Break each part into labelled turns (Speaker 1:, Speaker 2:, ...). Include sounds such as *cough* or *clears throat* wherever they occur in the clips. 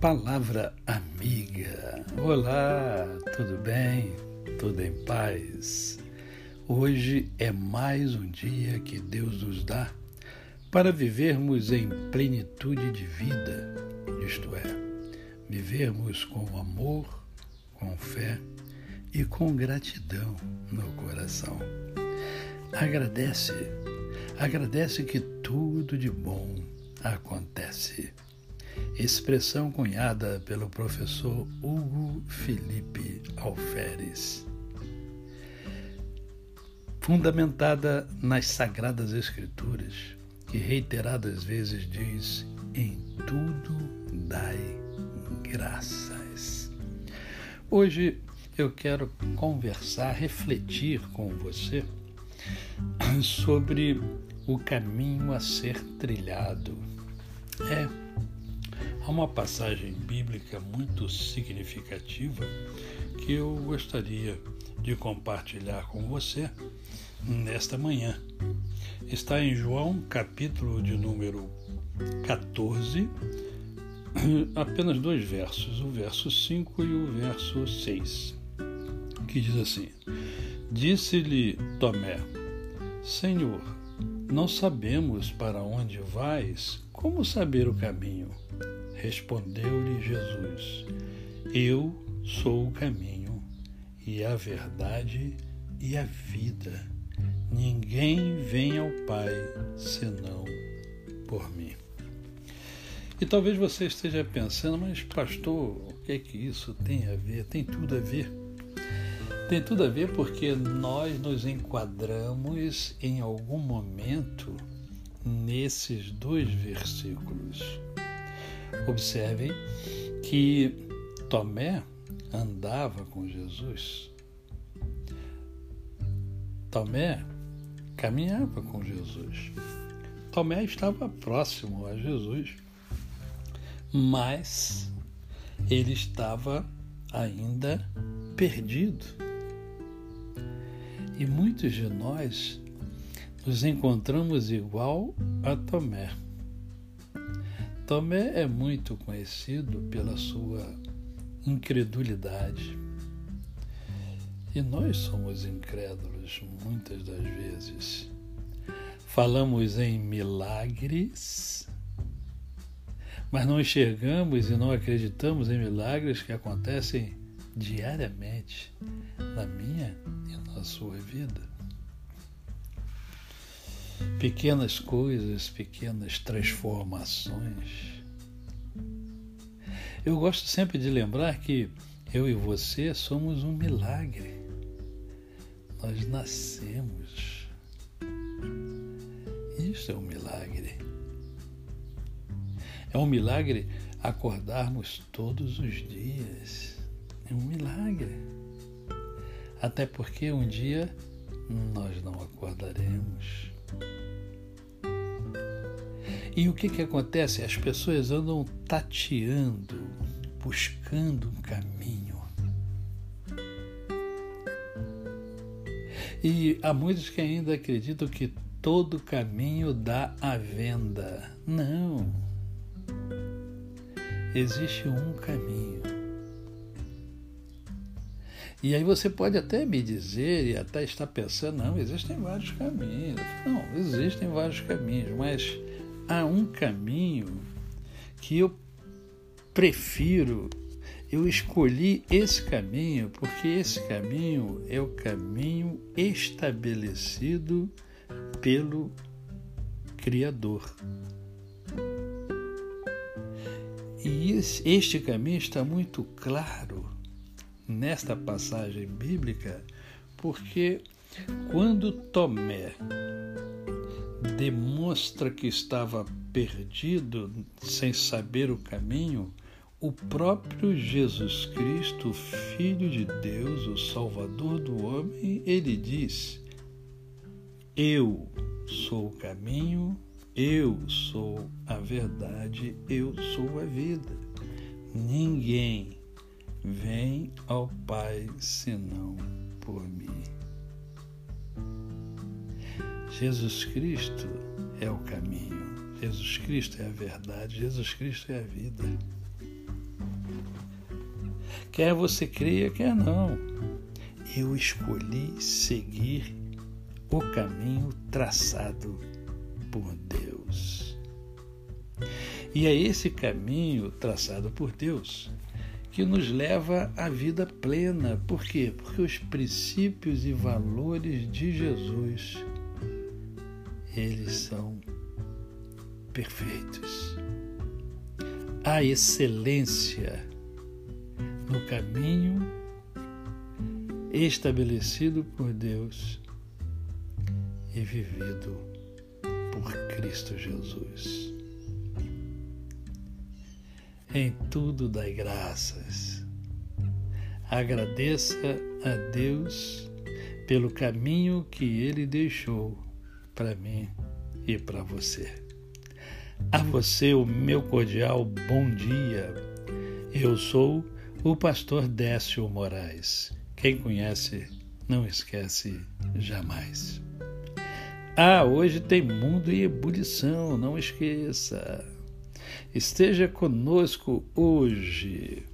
Speaker 1: Palavra amiga. Olá, tudo bem? Tudo em paz? Hoje é mais um dia que Deus nos dá para vivermos em plenitude de vida, isto é, vivermos com amor, com fé e com gratidão no coração. Agradece, agradece que tudo de bom acontece expressão cunhada pelo professor Hugo Felipe Alferes. Fundamentada nas Sagradas Escrituras, que reiteradas vezes diz: em tudo dai graças. Hoje eu quero conversar, refletir com você sobre o caminho a ser trilhado. É Há uma passagem bíblica muito significativa que eu gostaria de compartilhar com você nesta manhã. Está em João, capítulo de número 14, *clears throat* apenas dois versos, o verso 5 e o verso 6, que diz assim: Disse-lhe Tomé: Senhor, não sabemos para onde vais, como saber o caminho? Respondeu-lhe Jesus: Eu sou o caminho e a verdade e a vida. Ninguém vem ao Pai senão por mim. E talvez você esteja pensando, mas pastor, o que é que isso tem a ver? Tem tudo a ver. Tem tudo a ver porque nós nos enquadramos em algum momento nesses dois versículos. Observem que Tomé andava com Jesus. Tomé caminhava com Jesus. Tomé estava próximo a Jesus, mas ele estava ainda perdido. E muitos de nós nos encontramos igual a Tomé. Tomé é muito conhecido pela sua incredulidade. E nós somos incrédulos muitas das vezes. Falamos em milagres, mas não enxergamos e não acreditamos em milagres que acontecem diariamente na minha e na sua vida pequenas coisas, pequenas transformações. Eu gosto sempre de lembrar que eu e você somos um milagre. Nós nascemos. Isso é um milagre. É um milagre acordarmos todos os dias. É um milagre. Até porque um dia nós não acordaremos. E o que, que acontece? As pessoas andam tateando, buscando um caminho. E há muitos que ainda acreditam que todo caminho dá à venda. Não. Existe um caminho. E aí você pode até me dizer e até estar pensando, não, existem vários caminhos. Não, existem vários caminhos, mas há um caminho que eu prefiro, eu escolhi esse caminho porque esse caminho é o caminho estabelecido pelo Criador. E este caminho está muito claro nesta passagem bíblica, porque quando Tomé demonstra que estava perdido, sem saber o caminho, o próprio Jesus Cristo, Filho de Deus, o Salvador do homem, ele diz: Eu sou o caminho, eu sou a verdade, eu sou a vida. Ninguém vem ao Pai senão por mim. Jesus Cristo é o caminho, Jesus Cristo é a verdade, Jesus Cristo é a vida. Quer você creia, quer não. Eu escolhi seguir o caminho traçado por Deus. E é esse caminho traçado por Deus que nos leva à vida plena. Por quê? Porque os princípios e valores de Jesus eles são perfeitos. A excelência no caminho estabelecido por Deus e vivido por Cristo Jesus. Em tudo dai graças. Agradeça a Deus pelo caminho que Ele deixou para mim e para você. A você o meu cordial bom dia. Eu sou o pastor Décio Moraes. Quem conhece, não esquece jamais. Ah, hoje tem mundo em ebulição, não esqueça. Esteja conosco hoje.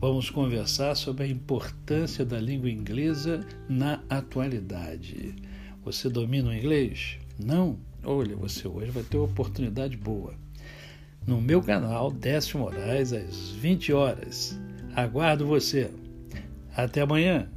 Speaker 1: Vamos conversar sobre a importância da língua inglesa na atualidade. Você domina o inglês? Não? Olha, você hoje vai ter uma oportunidade boa. No meu canal, Décio Moraes, às 20 horas. Aguardo você. Até amanhã.